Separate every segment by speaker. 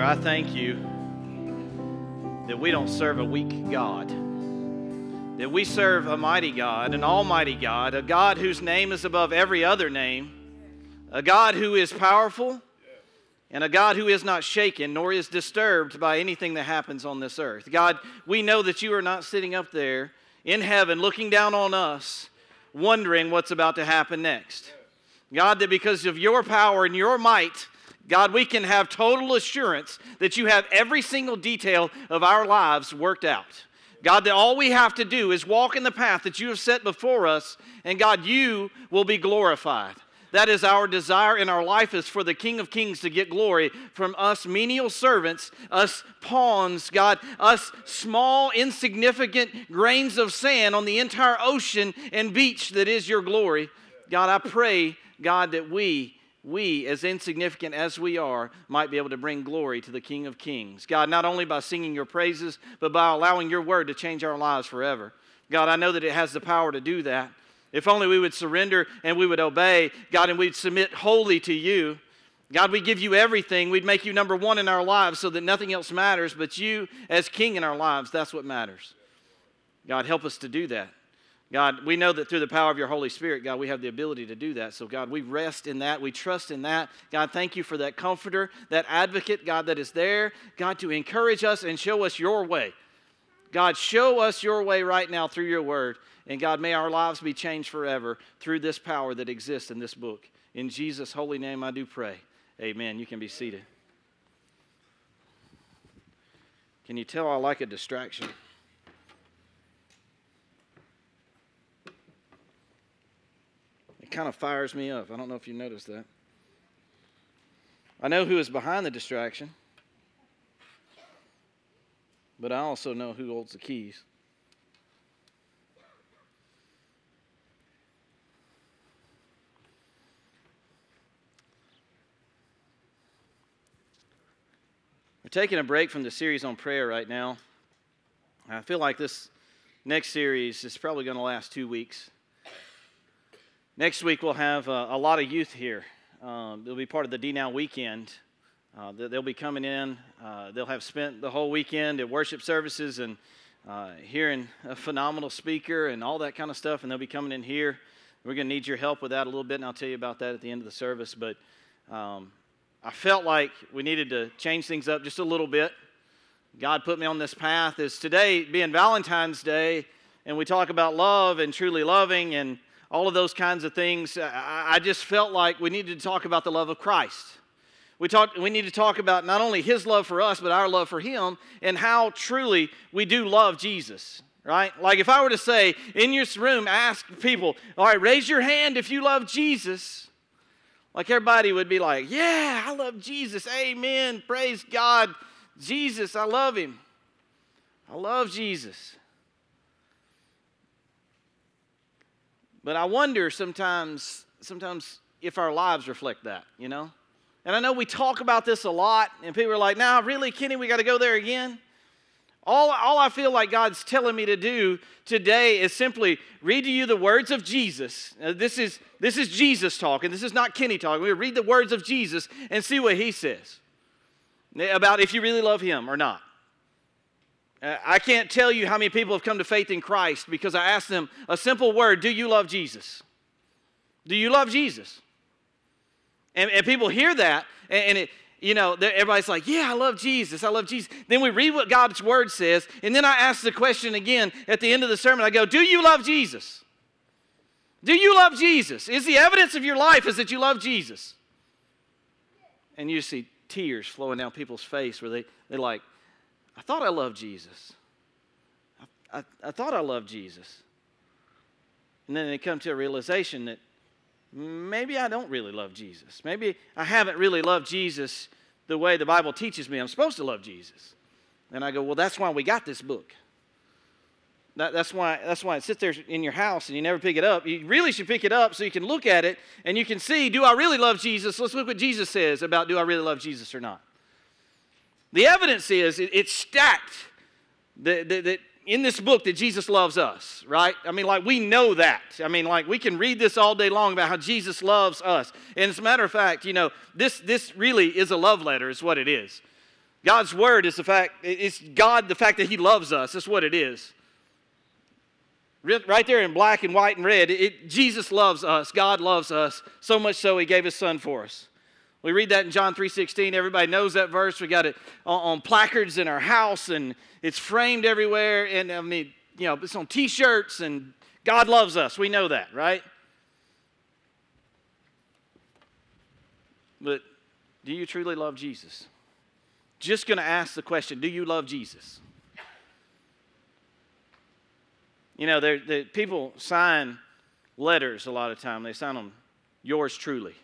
Speaker 1: Father, I thank you that we don't serve a weak God, that we serve a mighty God, an almighty God, a God whose name is above every other name, a God who is powerful, and a God who is not shaken nor is disturbed by anything that happens on this earth. God, we know that you are not sitting up there in heaven looking down on us, wondering what's about to happen next. God, that because of your power and your might, God, we can have total assurance that you have every single detail of our lives worked out. God, that all we have to do is walk in the path that you have set before us, and God, you will be glorified. That is our desire in our life is for the King of Kings to get glory from us menial servants, us pawns, God, us small, insignificant grains of sand on the entire ocean and beach that is your glory. God, I pray, God, that we we, as insignificant as we are, might be able to bring glory to the King of Kings. God, not only by singing your praises, but by allowing your word to change our lives forever. God, I know that it has the power to do that. If only we would surrender and we would obey, God, and we'd submit wholly to you. God, we give you everything. We'd make you number one in our lives so that nothing else matters but you as King in our lives. That's what matters. God, help us to do that. God, we know that through the power of your Holy Spirit, God, we have the ability to do that. So, God, we rest in that. We trust in that. God, thank you for that comforter, that advocate, God, that is there, God, to encourage us and show us your way. God, show us your way right now through your word. And God, may our lives be changed forever through this power that exists in this book. In Jesus' holy name, I do pray. Amen. You can be seated. Can you tell I like a distraction? Kind of fires me up. I don't know if you noticed that. I know who is behind the distraction, but I also know who holds the keys. We're taking a break from the series on prayer right now. I feel like this next series is probably going to last two weeks. Next week, we'll have uh, a lot of youth here. Um, they'll be part of the D Now weekend. Uh, they'll be coming in. Uh, they'll have spent the whole weekend at worship services and uh, hearing a phenomenal speaker and all that kind of stuff, and they'll be coming in here. We're going to need your help with that a little bit, and I'll tell you about that at the end of the service. But um, I felt like we needed to change things up just a little bit. God put me on this path. Is today being Valentine's Day, and we talk about love and truly loving and all of those kinds of things. Uh, I, just felt like we needed to talk about the love of Christ. We, talk, we need to talk about not only his love for us, but our love for him and how truly we do love Jesus, right? Like if I were to say in this room, ask people, all right, raise your hand if you love Jesus. Like everybody would be like, yeah, I love Jesus. Amen. Praise God. Jesus, I love him. I love Jesus. But I wonder sometimes, sometimes if our lives reflect that, you know? And I know we talk about this a lot, and people are like, now, really, Kenny, we got to go there again? All, all I feel like God's telling me to do today is simply read to you the words of Jesus. Now, this, is, this is Jesus talking. This is not Kenny talking. We read the words of Jesus and see what he says about if you really love him or not. Uh, I can't tell you how many people have come to faith in Christ because I asked them a simple word Do you love Jesus? Do you love Jesus? And, and people hear that, and, and it, you know, everybody's like, Yeah, I love Jesus. I love Jesus. Then we read what God's word says, and then I ask the question again at the end of the sermon I go, Do you love Jesus? Do you love Jesus? Is the evidence of your life is that you love Jesus? And you see tears flowing down people's face where they, they're like, I thought I loved Jesus. I, I, I thought I loved Jesus. And then they come to a realization that maybe I don't really love Jesus. Maybe I haven't really loved Jesus the way the Bible teaches me I'm supposed to love Jesus. And I go, well, that's why we got this book. That, that's, why, that's why it sits there in your house and you never pick it up. You really should pick it up so you can look at it and you can see, do I really love Jesus? Let's look what Jesus says about do I really love Jesus or not. The evidence is it, it's stacked that, in this book that Jesus loves us, right? I mean, like, we know that. I mean, like, we can read this all day long about how Jesus loves us. And as a matter of fact, you know, this, this really is a love letter, is what it is. God's word is the fact, it's God, the fact that He loves us. That's what it is. Right there in black and white and red, it, Jesus loves us. God loves us so much so He gave His Son for us. We read that in John 3:16. Everybody knows that verse. We got it on, on placards in our house, and it's framed everywhere. And I mean, you know, it's on T-shirts, and God loves us. We know that, right? But do you truly love Jesus? Just going to ask the question: Do you love Jesus? You know, the people sign letters a lot of time. They sign them, "Yours truly."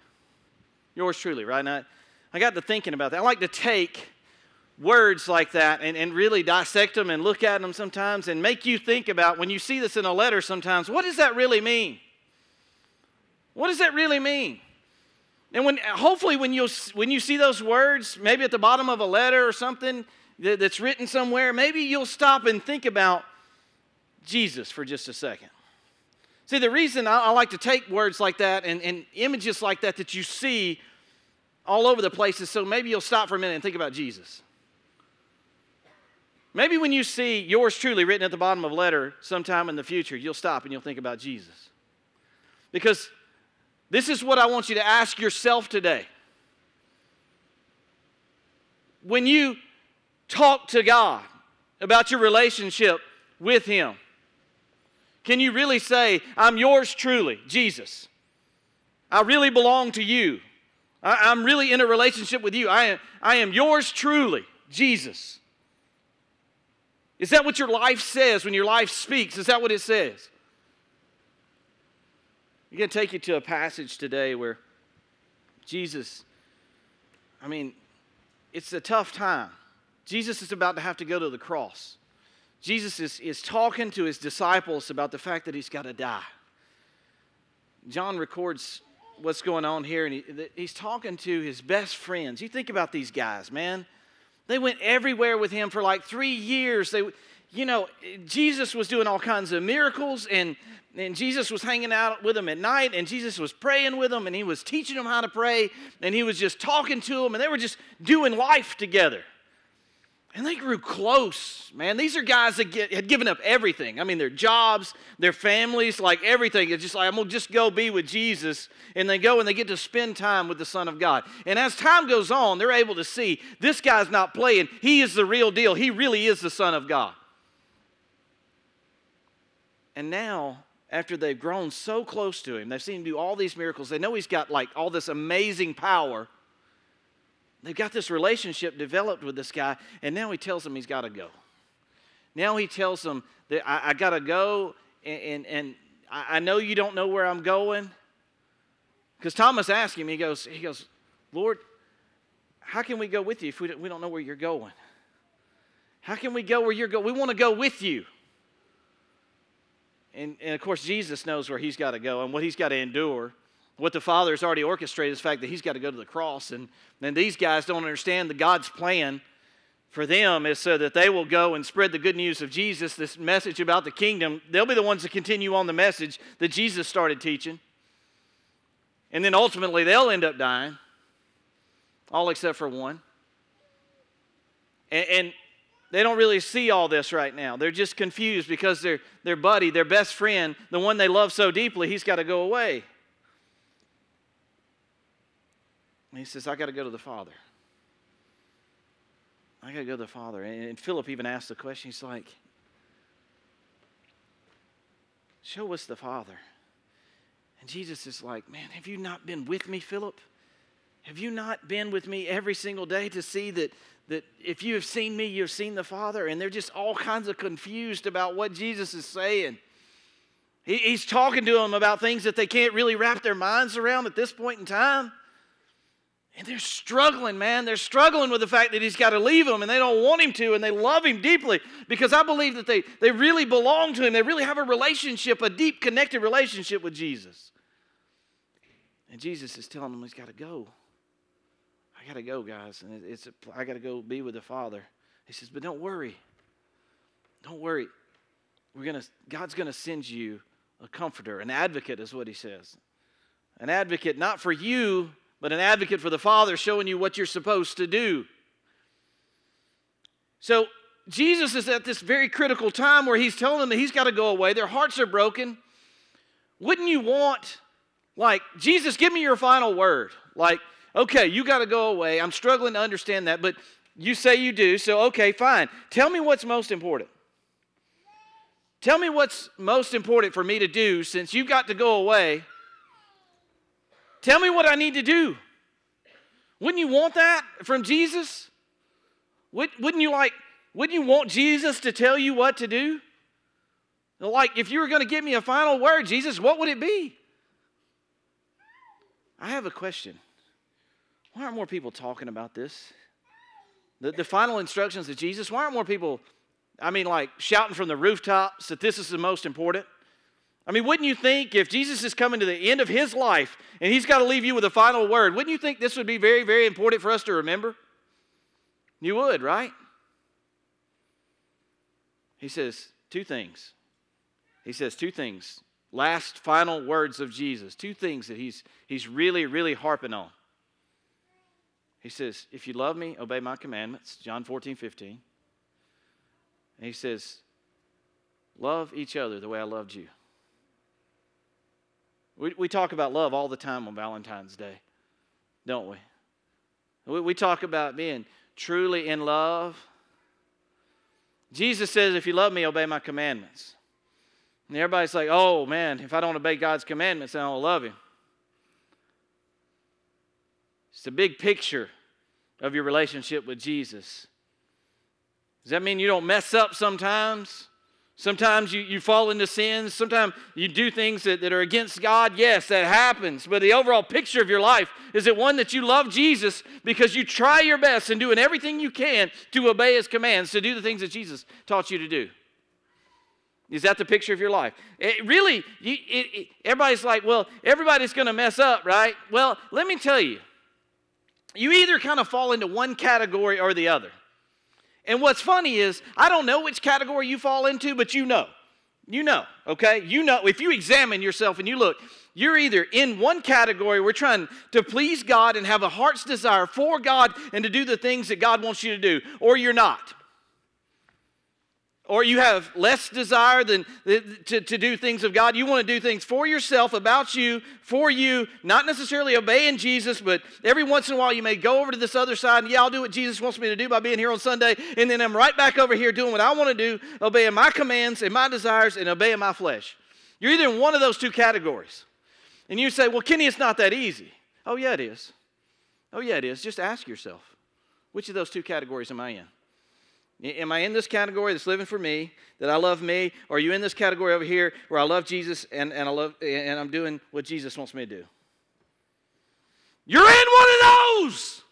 Speaker 1: Yours truly, right? And I, I got to thinking about that. I like to take words like that and, and really dissect them and look at them sometimes and make you think about when you see this in a letter sometimes, what does that really mean? What does that really mean? And when hopefully when you when you see those words, maybe at the bottom of a letter or something that, that's written somewhere, maybe you'll stop and think about Jesus for just a second. See, the reason I, I like to take words like that and, and images like that that you see all over the place is so maybe you'll stop for a minute and think about Jesus. Maybe when you see yours truly written at the bottom of a letter sometime in the future, you'll stop and you'll think about Jesus. Because this is what I want you to ask yourself today. When you talk to God about your relationship with Him, can you really say, I'm yours truly, Jesus? I really belong to you. I, am really in a relationship with you. I am, I am yours truly, Jesus. Is that what your life says when your life speaks? Is that what it says? I'm going to take you to a passage today where Jesus, I mean, it's a tough time. Jesus is about to have to go to the cross. Jesus is, is talking to his disciples about the fact that he's got to die. John records what's going on here, and he, he's talking to his best friends. You think about these guys, man. They went everywhere with him for like three years. They, you know, Jesus was doing all kinds of miracles, and, and Jesus was hanging out with them at night, and Jesus was praying with them, and he was teaching them how to pray, and he was just talking to them, and they were just doing life together. And they grew close, man. These are guys that get, had given up everything. I mean, their jobs, their families, like everything. It's just like, I'm going to just go be with Jesus. And they go and they get to spend time with the Son of God. And as time goes on, they're able to see this guy's not playing. He is the real deal. He really is the Son of God. And now, after they've grown so close to him, they've seen him do all these miracles, they know he's got like all this amazing power They've got this relationship developed with this guy, and now he tells them he's got to go. Now he tells them that I, I got to go, and, and, and I, I know you don't know where I'm going. Because Thomas asked him, he goes, he goes, Lord, how can we go with you if we don't, we don't know where you're going? How can we go where you're going? We want to go with you. And, and of course, Jesus knows where he's got to go and what he's got to endure. What the Father has already orchestrated is the fact that He's got to go to the cross. And then these guys don't understand that God's plan for them is so that they will go and spread the good news of Jesus, this message about the kingdom. They'll be the ones to continue on the message that Jesus started teaching. And then ultimately they'll end up dying, all except for one. And, and they don't really see all this right now. They're just confused because their, their buddy, their best friend, the one they love so deeply, he's got to go away. And he says, I got to go to the Father. I got to go to the Father. And Philip even asked the question. He's like, Show us the Father. And Jesus is like, Man, have you not been with me, Philip? Have you not been with me every single day to see that, that if you have seen me, you've seen the Father? And they're just all kinds of confused about what Jesus is saying. He, he's talking to them about things that they can't really wrap their minds around at this point in time. And they're struggling, man. They're struggling with the fact that he's got to leave them and they don't want him to and they love him deeply because I believe that they, they really belong to him. They really have a relationship, a deep connected relationship with Jesus. And Jesus is telling them he's got to go. I got to go, guys. And it's a, I got to go be with the Father. He says, but don't worry. Don't worry. We're gonna, God's going to send you a comforter, an advocate, is what he says. An advocate, not for you but an advocate for the Father showing you what you're supposed to do. So Jesus is at this very critical time where he's telling them that he's got to go away. Their hearts are broken. Wouldn't you want, like, Jesus, give me your final word? Like, okay, you got to go away. I'm struggling to understand that, but you say you do, so okay, fine. Tell me what's most important. Tell me what's most important for me to do since you've got to go away. Tell me what I need to do. Wouldn't you want that from Jesus? Wouldn't you like, wouldn't you want Jesus to tell you what to do? Like, if you were going to give me a final word, Jesus, what would it be? I have a question. Why aren't more people talking about this? The, the final instructions of Jesus, why aren't more people, I mean, like shouting from the rooftops that this is the most important? I mean, wouldn't you think if Jesus is coming to the end of his life and he's got to leave you with a final word, wouldn't you think this would be very, very important for us to remember? You would, right? He says two things. He says two things. Last final words of Jesus. Two things that he's, he's really, really harping on. He says, If you love me, obey my commandments. John 14, 15. And he says, Love each other the way I loved you. We, we talk about love all the time on Valentine's Day, don't we? we? We talk about being truly in love. Jesus says, If you love me, obey my commandments. And everybody's like, Oh man, if I don't obey God's commandments, I don't love Him. It's the big picture of your relationship with Jesus. Does that mean you don't mess up sometimes? Sometimes you, you fall into sins. Sometimes you do things that, that are against God. Yes, that happens. But the overall picture of your life is it one that you love Jesus because you try your best and doing everything you can to obey his commands, to do the things that Jesus taught you to do. Is that the picture of your life? It really, you, it, it, everybody's like, well, everybody's going to mess up, right? Well, let me tell you, you either kind of fall into one category or the other. And what's funny is, I don't know which category you fall into, but you know. You know, okay? You know, if you examine yourself and you look, you're either in one category, we're trying to please God and have a heart's desire for God and to do the things that God wants you to do, or you're not or you have less desire than to, to do things of God. You want to do things for yourself, about you, for you, not necessarily obeying Jesus, but every once in a while you may go over to this other side and, yeah, I'll do what Jesus wants me to do by being here on Sunday, and then I'm right back over here doing what I want to do, obeying my commands and my desires and obeying my flesh. You're either in one of those two categories. And you say, well, Kenny, it's not that easy. Oh, yeah, it is. Oh, yeah, it is. Just ask yourself, which of those two categories am I in? Am I in this category that's living for me, that I love me, or are you in this category over here where I love Jesus and, and I love and I'm doing what Jesus wants me to do? You're in one of those.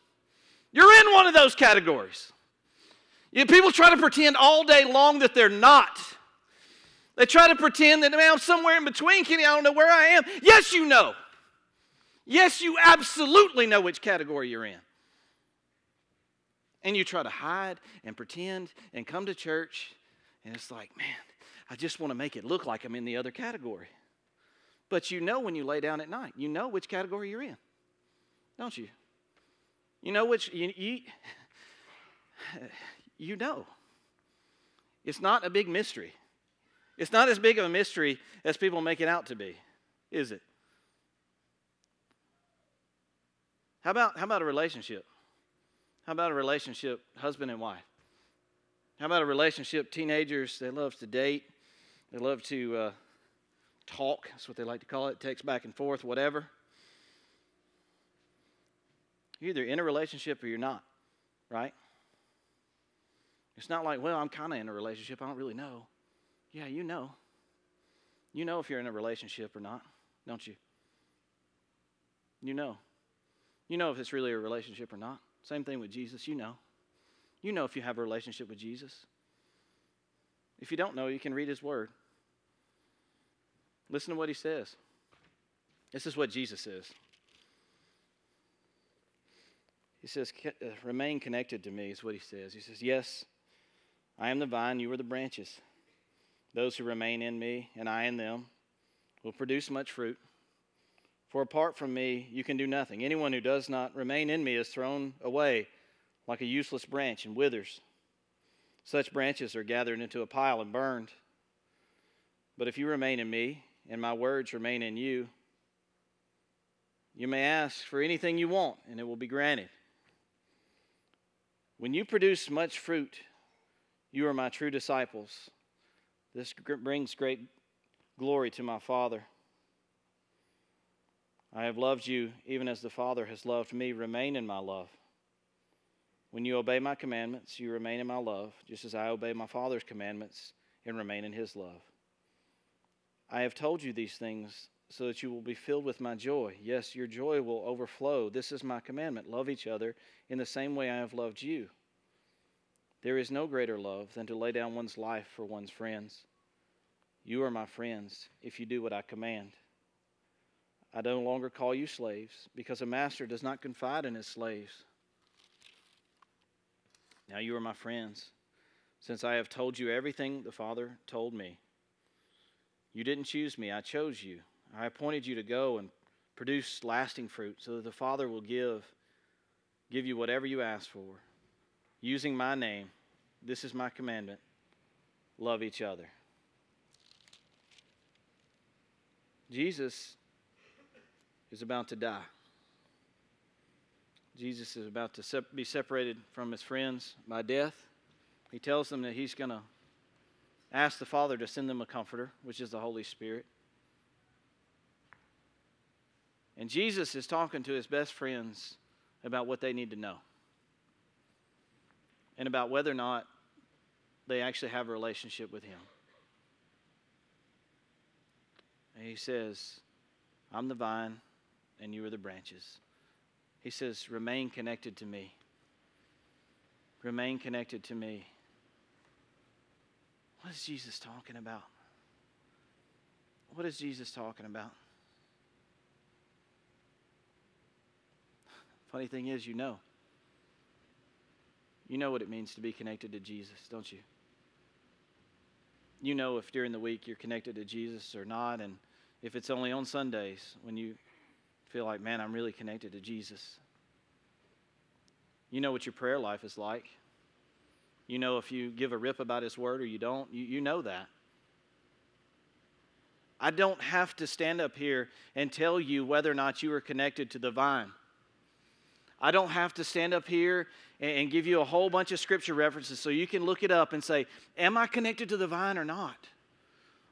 Speaker 1: You're in one of those categories. You know, people try to pretend all day long that they're not. They try to pretend that man, I'm somewhere in between, Kenny. I don't know where I am. Yes, you know. Yes, you absolutely know which category you're in. And you try to hide and pretend and come to church, and it's like, man, I just want to make it look like I'm in the other category. But you know when you lay down at night, you know which category you're in, don't you? You know which, you, you, you know. It's not a big mystery. It's not as big of a mystery as people make it out to be, is it? How about, how about a relationship? How about a relationship, husband and wife? How about a relationship, teenagers, they love to date, they love to uh, talk, that's what they like to call it, text back and forth, whatever. You're either in a relationship or you're not, right? It's not like, well, I'm kind of in a relationship, I don't really know. Yeah, you know. You know if you're in a relationship or not, don't you? You know. You know if it's really a relationship or not. Same thing with Jesus, you know. You know if you have a relationship with Jesus. If you don't know, you can read his word. Listen to what he says. This is what Jesus says. He says, uh, Remain connected to me, is what he says. He says, Yes, I am the vine, you are the branches. Those who remain in me and I in them will produce much fruit. For apart from me, you can do nothing. Anyone who does not remain in me is thrown away like a useless branch and withers. Such branches are gathered into a pile and burned. But if you remain in me, and my words remain in you, you may ask for anything you want, and it will be granted. When you produce much fruit, you are my true disciples. This brings great glory to my Father. I have loved you even as the Father has loved me. Remain in my love. When you obey my commandments, you remain in my love, just as I obey my Father's commandments and remain in his love. I have told you these things so that you will be filled with my joy. Yes, your joy will overflow. This is my commandment love each other in the same way I have loved you. There is no greater love than to lay down one's life for one's friends. You are my friends if you do what I command. I no longer call you slaves because a master does not confide in his slaves. Now you are my friends, since I have told you everything the Father told me. You didn't choose me, I chose you. I appointed you to go and produce lasting fruit so that the Father will give give you whatever you ask for. Using my name, this is my commandment. Love each other. Jesus is about to die. Jesus is about to be separated from his friends by death. He tells them that he's going to ask the Father to send them a comforter, which is the Holy Spirit. And Jesus is talking to his best friends about what they need to know and about whether or not they actually have a relationship with him. And he says, I'm the vine, and you are the branches. He says, Remain connected to me. Remain connected to me. What is Jesus talking about? What is Jesus talking about? Funny thing is, you know. You know what it means to be connected to Jesus, don't you? You know if during the week you're connected to Jesus or not, and if it's only on Sundays when you feel like, man, I'm really connected to Jesus. You know what your prayer life is like. You know if you give a rip about His Word or you don't. You, you know that. I don't have to stand up here and tell you whether or not you are connected to the vine. I don't have to stand up here and, give you a whole bunch of scripture references so you can look it up and say, Am I connected to the vine or not?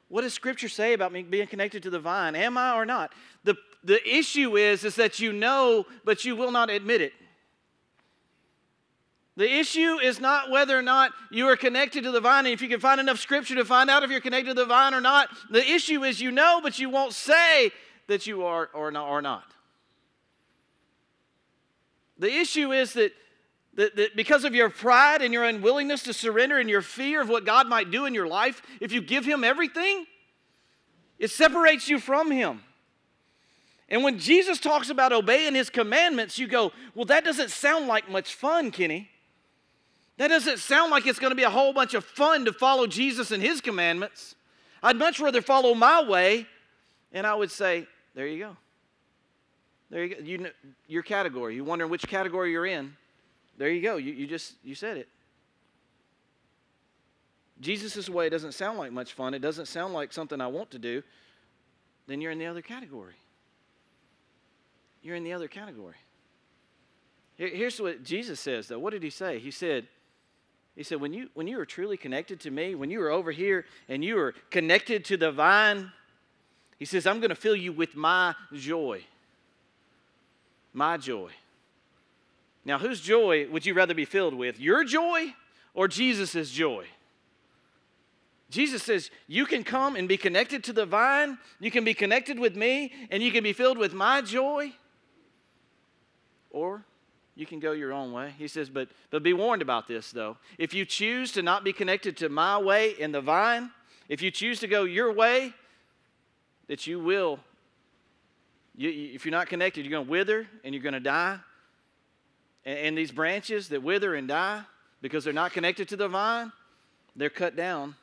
Speaker 1: What does Scripture say about me being connected to the vine? Am I or not? The, the issue is, is that you know, but you will not admit it. The issue is not whether or not you are connected to the vine, and if you can find enough scripture to find out if you're connected to the vine or not. The issue is you know, but you won't say that you are or not. Or not. The issue is that, that, that because of your pride and your unwillingness to surrender and your fear of what God might do in your life, if you give Him everything, it separates you from Him. And when Jesus talks about obeying His commandments, you go, Well, that doesn't sound like much fun, Kenny. That doesn't sound like it's going to be a whole bunch of fun to follow Jesus and His commandments. I'd much rather follow my way. And I would say, There you go. There you go. You your category. You wondering which category you're in. There you go. You, you just you said it. Jesus' way doesn't sound like much fun. It doesn't sound like something I want to do. Then you're in the other category. You're in the other category. Here's what Jesus says, though. What did he say? He said, he said, when you, when you are truly connected to me, when you are over here and you are connected to the vine, he says, I'm going to fill you with my joy my joy. Now, whose joy would you rather be filled with? Your joy or Jesus' joy? Jesus says, You can come and be connected to the vine, you can be connected with me, and you can be filled with my joy. Or you can go your own way. He says, but, but be warned about this, though. If you choose to not be connected to my way in the vine, if you choose to go your way, that you will you, if you're not connected, you're going to wither and you're going to die. And, and these branches that wither and die because they're not connected to the vine, they're cut down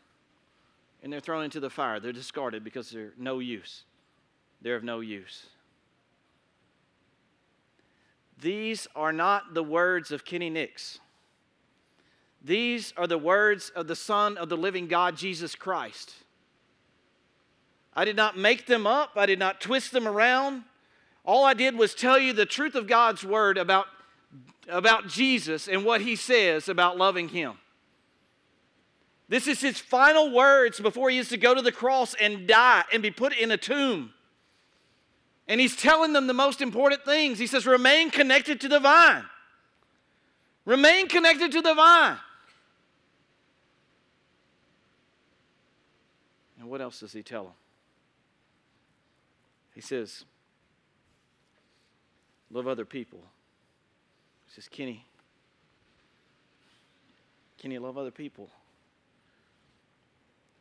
Speaker 1: and they're thrown into the fire. They're discarded because they're no use. They're of no use. These are not the words of Kenny Nix. These are the words of the Son of the living God, Jesus Christ. I did not make them up, I did not twist them around. All I did was tell you the truth of God's word about, about Jesus and what he says about loving him. This is his final words before he is to go to the cross and die and be put in a tomb. And he's telling them the most important things. He says, Remain connected to the vine. Remain connected to the vine. And what else does he tell them? He says, Love other people. He says, Kenny, can you love other people?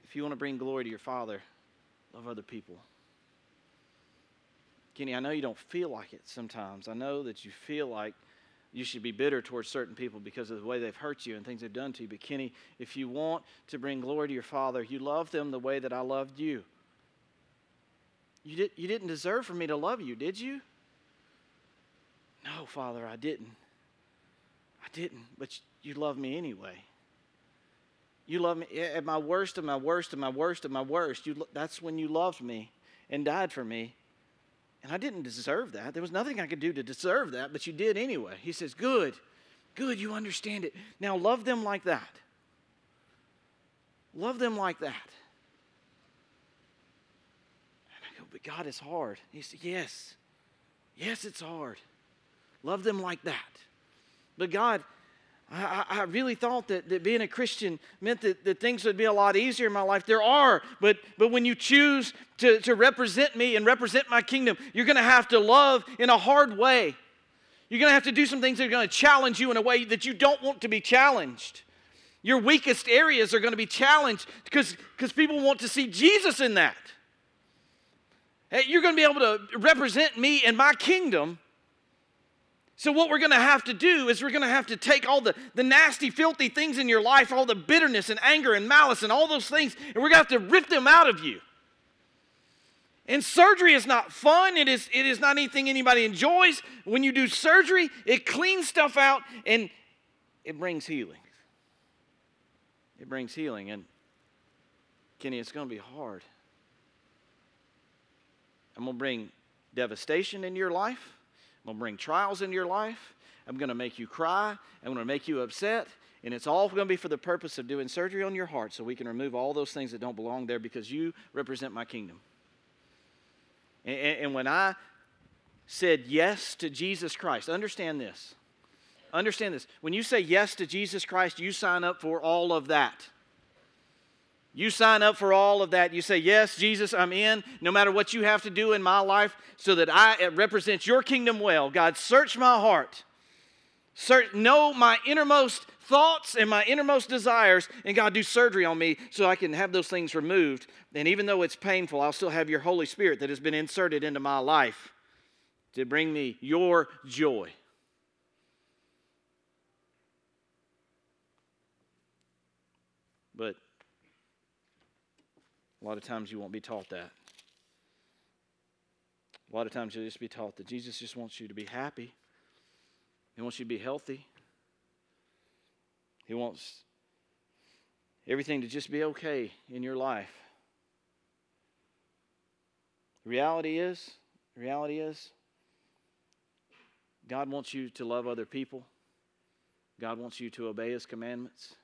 Speaker 1: If you want to bring glory to your Father, love other people. Kenny, I know you don't feel like it sometimes. I know that you feel like you should be bitter towards certain people because of the way they've hurt you and things they've done to you. But, Kenny, if you want to bring glory to your Father, you love them the way that I loved you. You, did, you didn't deserve for me to love you, did you? No, Father, I didn't. I didn't, but you love me anyway. You love me at my worst, of my worst, of my worst, of my worst. You, that's when you loved me and died for me. And I didn't deserve that. There was nothing I could do to deserve that, but you did anyway. He says, Good, good, you understand it. Now love them like that. Love them like that. And I go, But God, it's hard. He said, Yes, yes, it's hard. Love them like that. But God, I, I, really thought that, that being a Christian meant that, that things would be a lot easier in my life. There are, but, but when you choose to, to represent me and represent my kingdom, you're going to have to love in a hard way. You're going to have to do some things that are going to challenge you in a way that you don't want to be challenged. Your weakest areas are going to be challenged because people want to see Jesus in that. Hey, You're going to be able to represent me and my kingdom so, what we're going to have to do is we're going to have to take all the, the nasty, filthy things in your life, all the bitterness and anger and malice and all those things, and we're going to have to rip them out of you. And surgery is not fun. It is, it is not anything anybody enjoys. When you do surgery, it cleans stuff out and it brings healing. It brings healing. And Kenny, it's going to be hard. I'm going to bring devastation in your life. I'm going to bring trials into your life. I'm going to make you cry. I'm going to make you upset. And it's all going to be for the purpose of doing surgery on your heart so we can remove all those things that don't belong there because you represent my kingdom. And, and when I said yes to Jesus Christ, understand this. Understand this. When you say yes to Jesus Christ, you sign up for all of that. You sign up for all of that. You say, Yes, Jesus, I'm in, no matter what you have to do in my life, so that I represent your kingdom well. God, search my heart. Search, know my innermost thoughts and my innermost desires, and God, do surgery on me so I can have those things removed. And even though it's painful, I'll still have your Holy Spirit that has been inserted into my life to bring me your joy. But a lot of times you won't be taught that. A lot of times you'll just be taught that Jesus just wants you to be happy. He wants you to be healthy. He wants everything to just be okay in your life. The reality is, reality is, God wants you to love other people. God wants you to obey His commandments.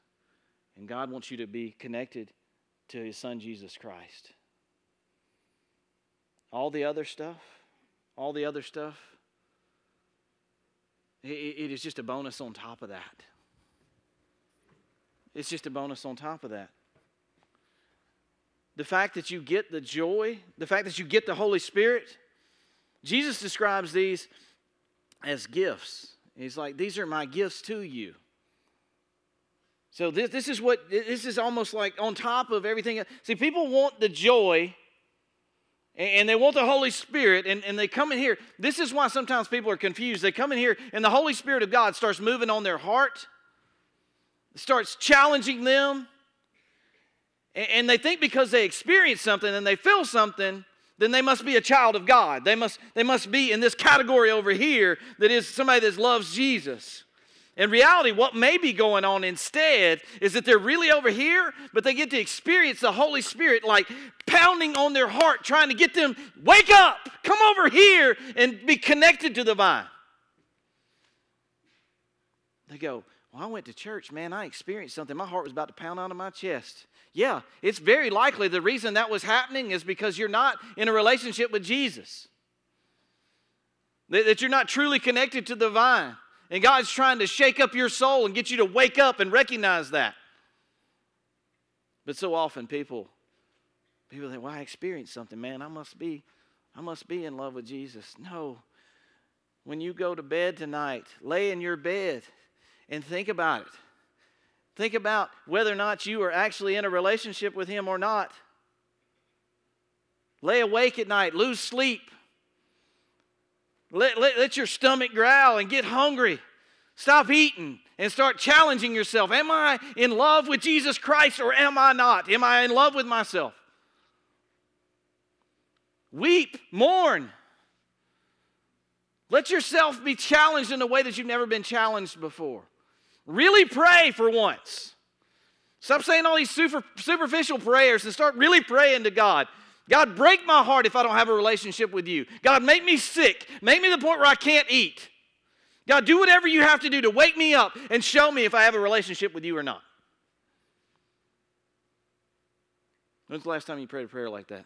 Speaker 1: And God wants you to be connected to his son Jesus Christ. All the other stuff, all the other stuff, it, is just a bonus on top of that. It's just a bonus on top of that. The fact that you get the joy, the fact that you get the Holy Spirit, Jesus describes these as gifts. He's like, These are my gifts to you. So this, this is what this is almost like on top of everything. See, people want the joy and they want the Holy Spirit, and, and they come in here. This is why sometimes people are confused. They come in here, and the Holy Spirit of God starts moving on their heart, starts challenging them. And, and they think because they experience something and they feel something, then they must be a child of God. They must, they must be in this category over here that is somebody that loves Jesus. In reality, what may be going on instead is that they're really over here, but they get to experience the Holy Spirit like pounding on their heart, trying to get them, wake up, come over here and be connected to the vine. They go, Well, I went to church, man, I experienced something. My heart was about to pound out of my chest. Yeah, it's very likely the reason that was happening is because you're not in a relationship with Jesus, that you're not truly connected to the vine. And God's trying to shake up your soul and get you to wake up and recognize that. But so often people people think, well, I experienced something, man. I must be, I must be in love with Jesus. No. When you go to bed tonight, lay in your bed and think about it. Think about whether or not you are actually in a relationship with Him or not. Lay awake at night, lose sleep. Let, let, let your stomach growl and get hungry. Stop eating and start challenging yourself. Am I in love with Jesus Christ or am I not? Am I in love with myself? Weep, mourn. Let yourself be challenged in a way that you've never been challenged before. Really pray for once. Stop saying all these super, superficial prayers and start really praying to God. God, break my heart if I don't have a relationship with you. God, make me sick. Make me the point where I can't eat. God, do whatever you have to do to wake me up and show me if I have a relationship with you or not. When's the last time you prayed a prayer like that?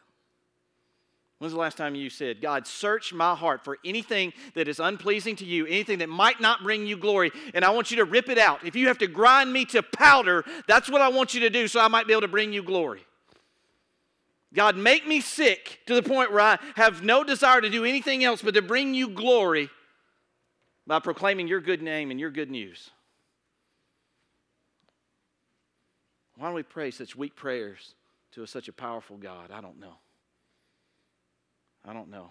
Speaker 1: When's the last time you said, God, search my heart for anything that is unpleasing to you, anything that might not bring you glory, and I want you to rip it out. If you have to grind me to powder, that's what I want you to do so I might be able to bring you glory. God, make me sick to the point where I have no desire to do anything else but to bring you glory by proclaiming your good name and your good news. Why don't we pray such weak prayers to such a powerful God? I don't know. I don't know.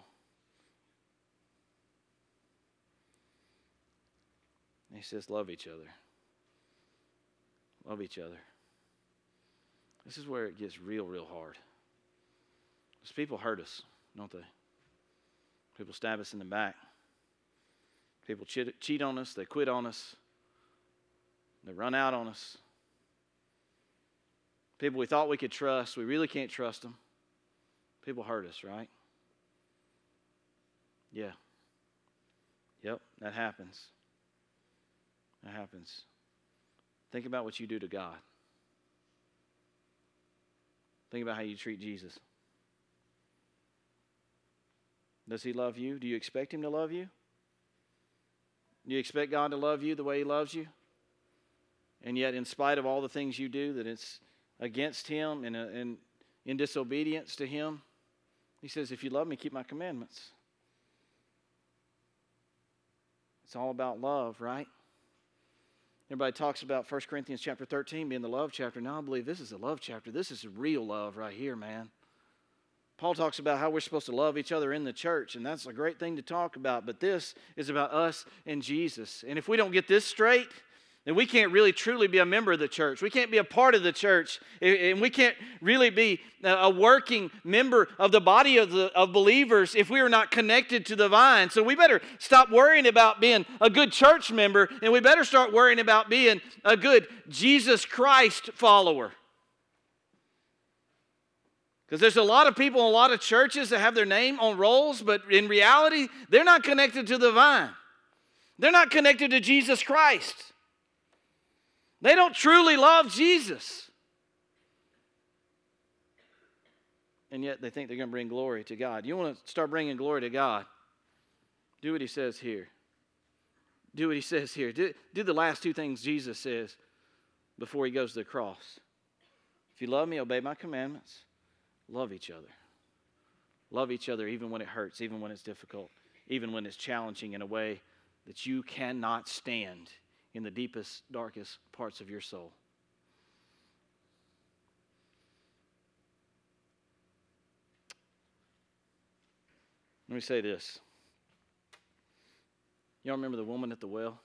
Speaker 1: he says, Love each other. Love each other. This is where it gets real, real hard. Because people hurt us, don't they? People stab us in the back. People cheat, cheat on us. They quit on us. They run out on us. People we thought we could trust, we really can't trust them. People hurt us, right? Yeah. Yep, that happens. That happens. Think about what you do to God. Think about how you treat Jesus. Does he love you? Do you expect him to love you? Do you expect God to love you the way he loves you? And yet, in spite of all the things you do, that it's against him and, uh, and in disobedience to him, he says, If you love me, keep my commandments. It's all about love, right? Everybody talks about 1 Corinthians chapter 13 being the love chapter. Now I believe this is a love chapter. This is real love right here, man. Paul talks about how we're supposed to love each other in the church, and that's a great thing to talk about. But this is about us and Jesus. And if we don't get this straight, then we can't really truly be a member of the church. We can't be a part of the church, and we can't really be a working member of the body of, the, of believers if we are not connected to the vine. So we better stop worrying about being a good church member, and we better start worrying about being a good Jesus Christ follower. Because there's a lot of people in a lot of churches that have their name on rolls, but in reality, they're not connected to the vine. They're not connected to Jesus Christ. They don't truly love Jesus. And yet they think they're going to bring glory to God. You want to start bringing glory to God? Do what he says here. Do what he says here. Do, do the last two things Jesus says before he goes to the cross. If you love me, obey my commandments love each other. Love each other even when it hurts, even when it's difficult, even when it's challenging in a way that you cannot stand in the deepest, darkest parts of your soul. Let me say this. Y'all remember the woman at the well?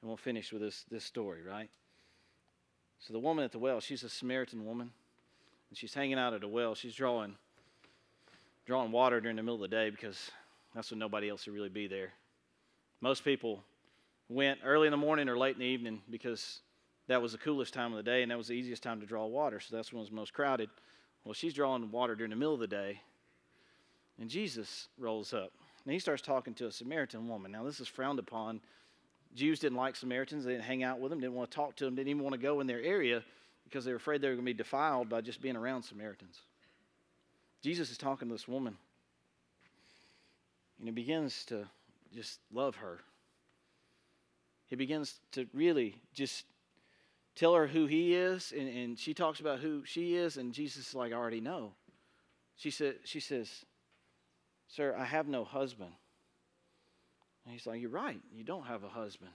Speaker 1: And we'll finish with this, this story, right? So, the woman at the well, she's a Samaritan woman and she's hanging out at a well. She's drawing drawing water during the middle of the day because that's when nobody else would really be there. Most people went early in the morning or late in the evening because that was the coolest time of the day and that was the easiest time to draw water. So that's when it was most crowded. Well, she's drawing water during the middle of the day, and Jesus rolls up. And he starts talking to a Samaritan woman. Now, this is frowned upon. Jews didn't like Samaritans. They didn't hang out with them, didn't want to talk to them, didn't even want to go in their area because they were afraid they were going to be defiled by just being around Samaritans. Jesus is talking to this woman, and he begins to just love her. He begins to really just tell her who he is, and, and she talks about who she is, and Jesus is like, I already know. She, said, she says, Sir, I have no husband. And he's like, You're right, you don't have a husband.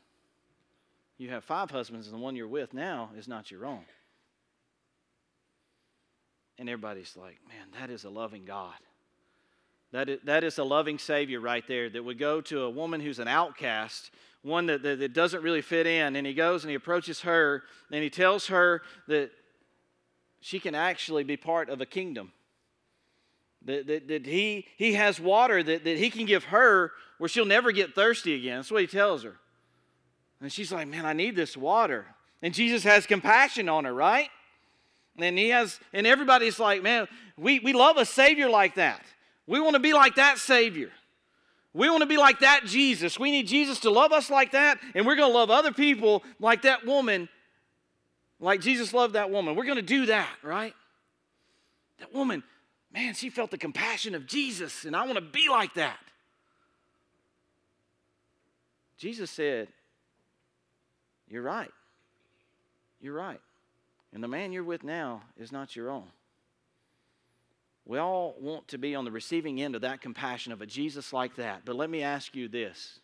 Speaker 1: You have five husbands, and the one you're with now is not your own. And everybody's like, Man, that is a loving God. That is, that is a loving Savior right there that would go to a woman who's an outcast, one that, that, that doesn't really fit in. And he goes and he approaches her and he tells her that she can actually be part of a kingdom. That, that, that he, he has water that, that he can give her where she'll never get thirsty again. That's what he tells her. And she's like, Man, I need this water. And Jesus has compassion on her, right? And he has, and everybody's like, Man, we, we love a Savior like that. We want to be like that Savior. We want to be like that Jesus. We need Jesus to love us like that, and we're going to love other people like that woman, like Jesus loved that woman. We're going to do that, right? That woman, man, she felt the compassion of Jesus, and I want to be like that. Jesus said, You're right. You're right. And the man you're with now is not your own. We all want to be on the receiving end of that compassion of a Jesus like that. But let me ask you this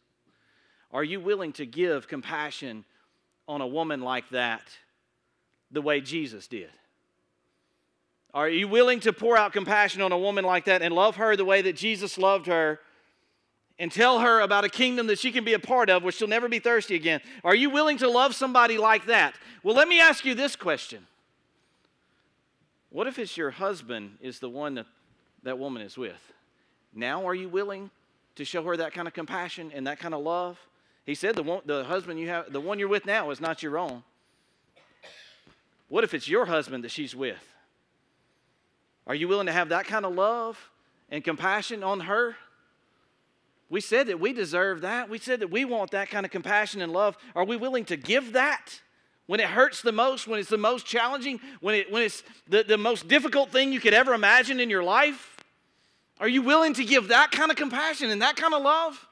Speaker 1: Are you willing to give compassion on a woman like that the way Jesus did? Are you willing to pour out compassion on a woman like that and love her the way that Jesus loved her and tell her about a kingdom that she can be a part of where she'll never be thirsty again? Are you willing to love somebody like that? Well, let me ask you this question what if it's your husband is the one that that woman is with? Now, are you willing to show her that kind of compassion and that kind of love? He said the one, the husband you have, the one you're with now, is not your own. What if it's your husband that she's with? Are you willing to have that kind of love and compassion on her? We said that we deserve that. We said that we want that kind of compassion and love. Are we willing to give that? when it hurts the most, when it's the most challenging, when, it, when it's the, the most difficult thing you could ever imagine in your life? Are you willing to give that kind of compassion and that kind of love?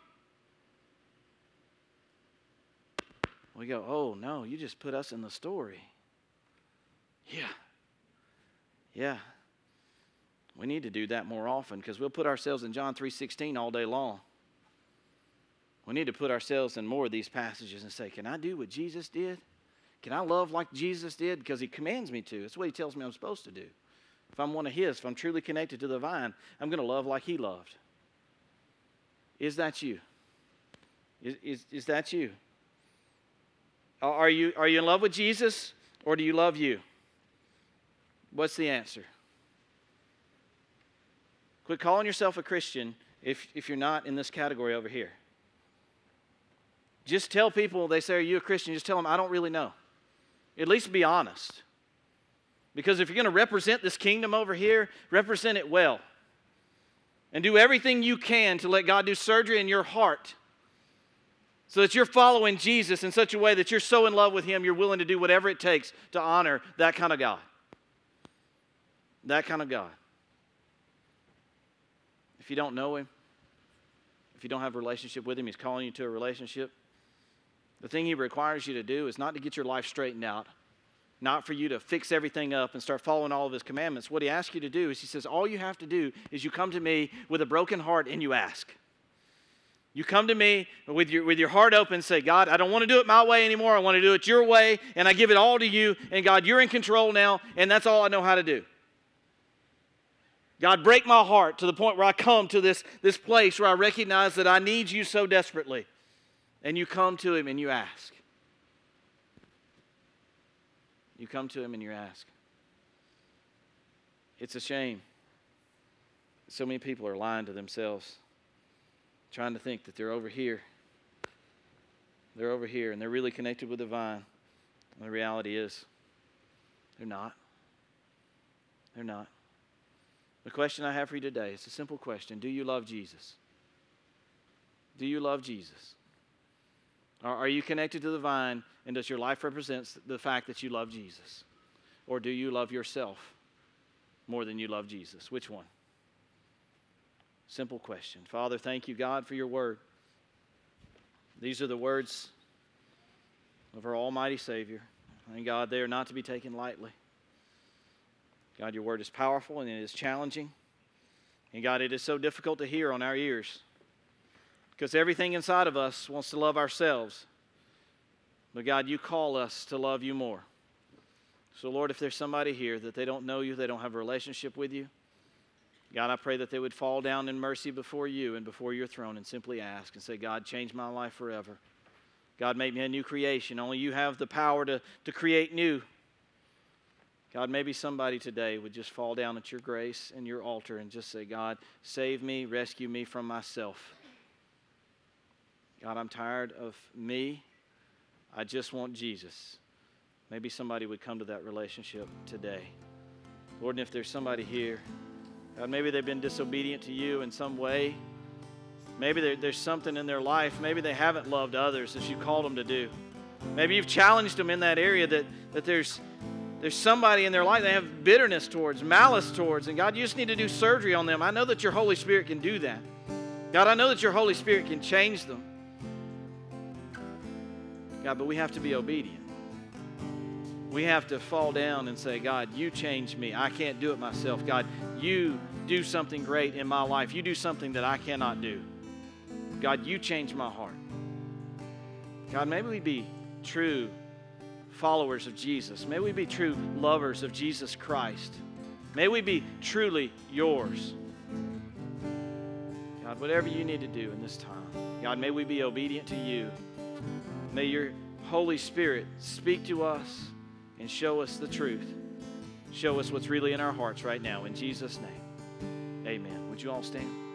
Speaker 1: We go, oh no, you just put us in the story. Yeah. Yeah. We need to do that more often because we'll put ourselves in John 3:16 all day long. We need to put ourselves in more of these passages and say, Can I do what Jesus did? Can I love like Jesus did? Because he commands me to. It's what he tells me I'm supposed to do. If I'm one of his, if I'm truly connected to the vine, I'm going to love like he loved. Is that you? Is, is, is that you? Are, you? are you in love with Jesus or do you love you? What's the answer? Quit calling yourself a Christian if, if you're not in this category over here. Just tell people, they say, Are you a Christian? Just tell them, I don't really know. At least be honest. Because if you're going to represent this kingdom over here, represent it well. And do everything you can to let God do surgery in your heart so that you're following Jesus in such a way that you're so in love with Him, you're willing to do whatever it takes to honor that kind of God. That kind of God. If you don't know Him, if you don't have a relationship with Him, He's calling you to a relationship. The thing He requires you to do is not to get your life straightened out, not for you to fix everything up and start following all of His commandments. What He asks you to do is He says, All you have to do is you come to me with a broken heart and you ask. You come to me with your, with your heart open say, God, I don't want to do it my way anymore. I want to do it your way. And I give it all to you. And God, you're in control now. And that's all I know how to do. God, break my heart to the point where I come to this, this place where I recognize that I need you so desperately and you come to him and you ask. You come to him and you ask. It's a shame. So many people are lying to themselves, trying to think that they're over here. they're over here and they're really connected with the vine. And the reality is, they're not. They're not. The question I have for you today is a simple question Do you love Jesus? Do you love Jesus? Are you connected to the vine, and does your life represent the fact that you love Jesus? Or do you love yourself more than you love Jesus? Which one? Simple question. Father, thank you, God, for your word. These are the words of our Almighty Savior. And God, they are not to be taken lightly. God, your word is powerful and it is challenging. And God, it is so difficult to hear on our ears because everything inside of us wants to love ourselves. But God, you call us to love you more. So, Lord, if there's somebody here that they don't know you, they don't have a relationship with you, God, I pray that they would fall down in mercy before you and before your throne and simply ask and say, God, change my life forever. God, make me a new creation. Only you have the power to, to create new. God, maybe somebody today would just fall down at your grace and your altar and just say, God, save me, rescue me from myself. God, I'm tired of me. I just want Jesus. Maybe somebody would come to that relationship today. Lord, and if there's somebody here, God, maybe they've been disobedient to you in some way. Maybe there, there's something in their life. Maybe they haven't loved others as you called them to do. Maybe you've challenged them in that area that, that there's, there's somebody in their life they have bitterness towards, malice towards, and God, you just need to do surgery on them. I know that your Holy Spirit can do that. God, I know that your Holy Spirit can change them. God, but we have to be obedient. We have to fall down and say, God, you change me. I can't do it myself. God, you do something great in my life. You do something that I cannot do. God, you change my heart. God, maybe we be true followers of Jesus. May we be true lovers of Jesus Christ. May we be truly yours. God, whatever you need to do in this time, God, may we be obedient to you. May your Holy Spirit speak to us and show us the truth. Show us what's really in our hearts right now. In Jesus' name, amen. Would you all stand?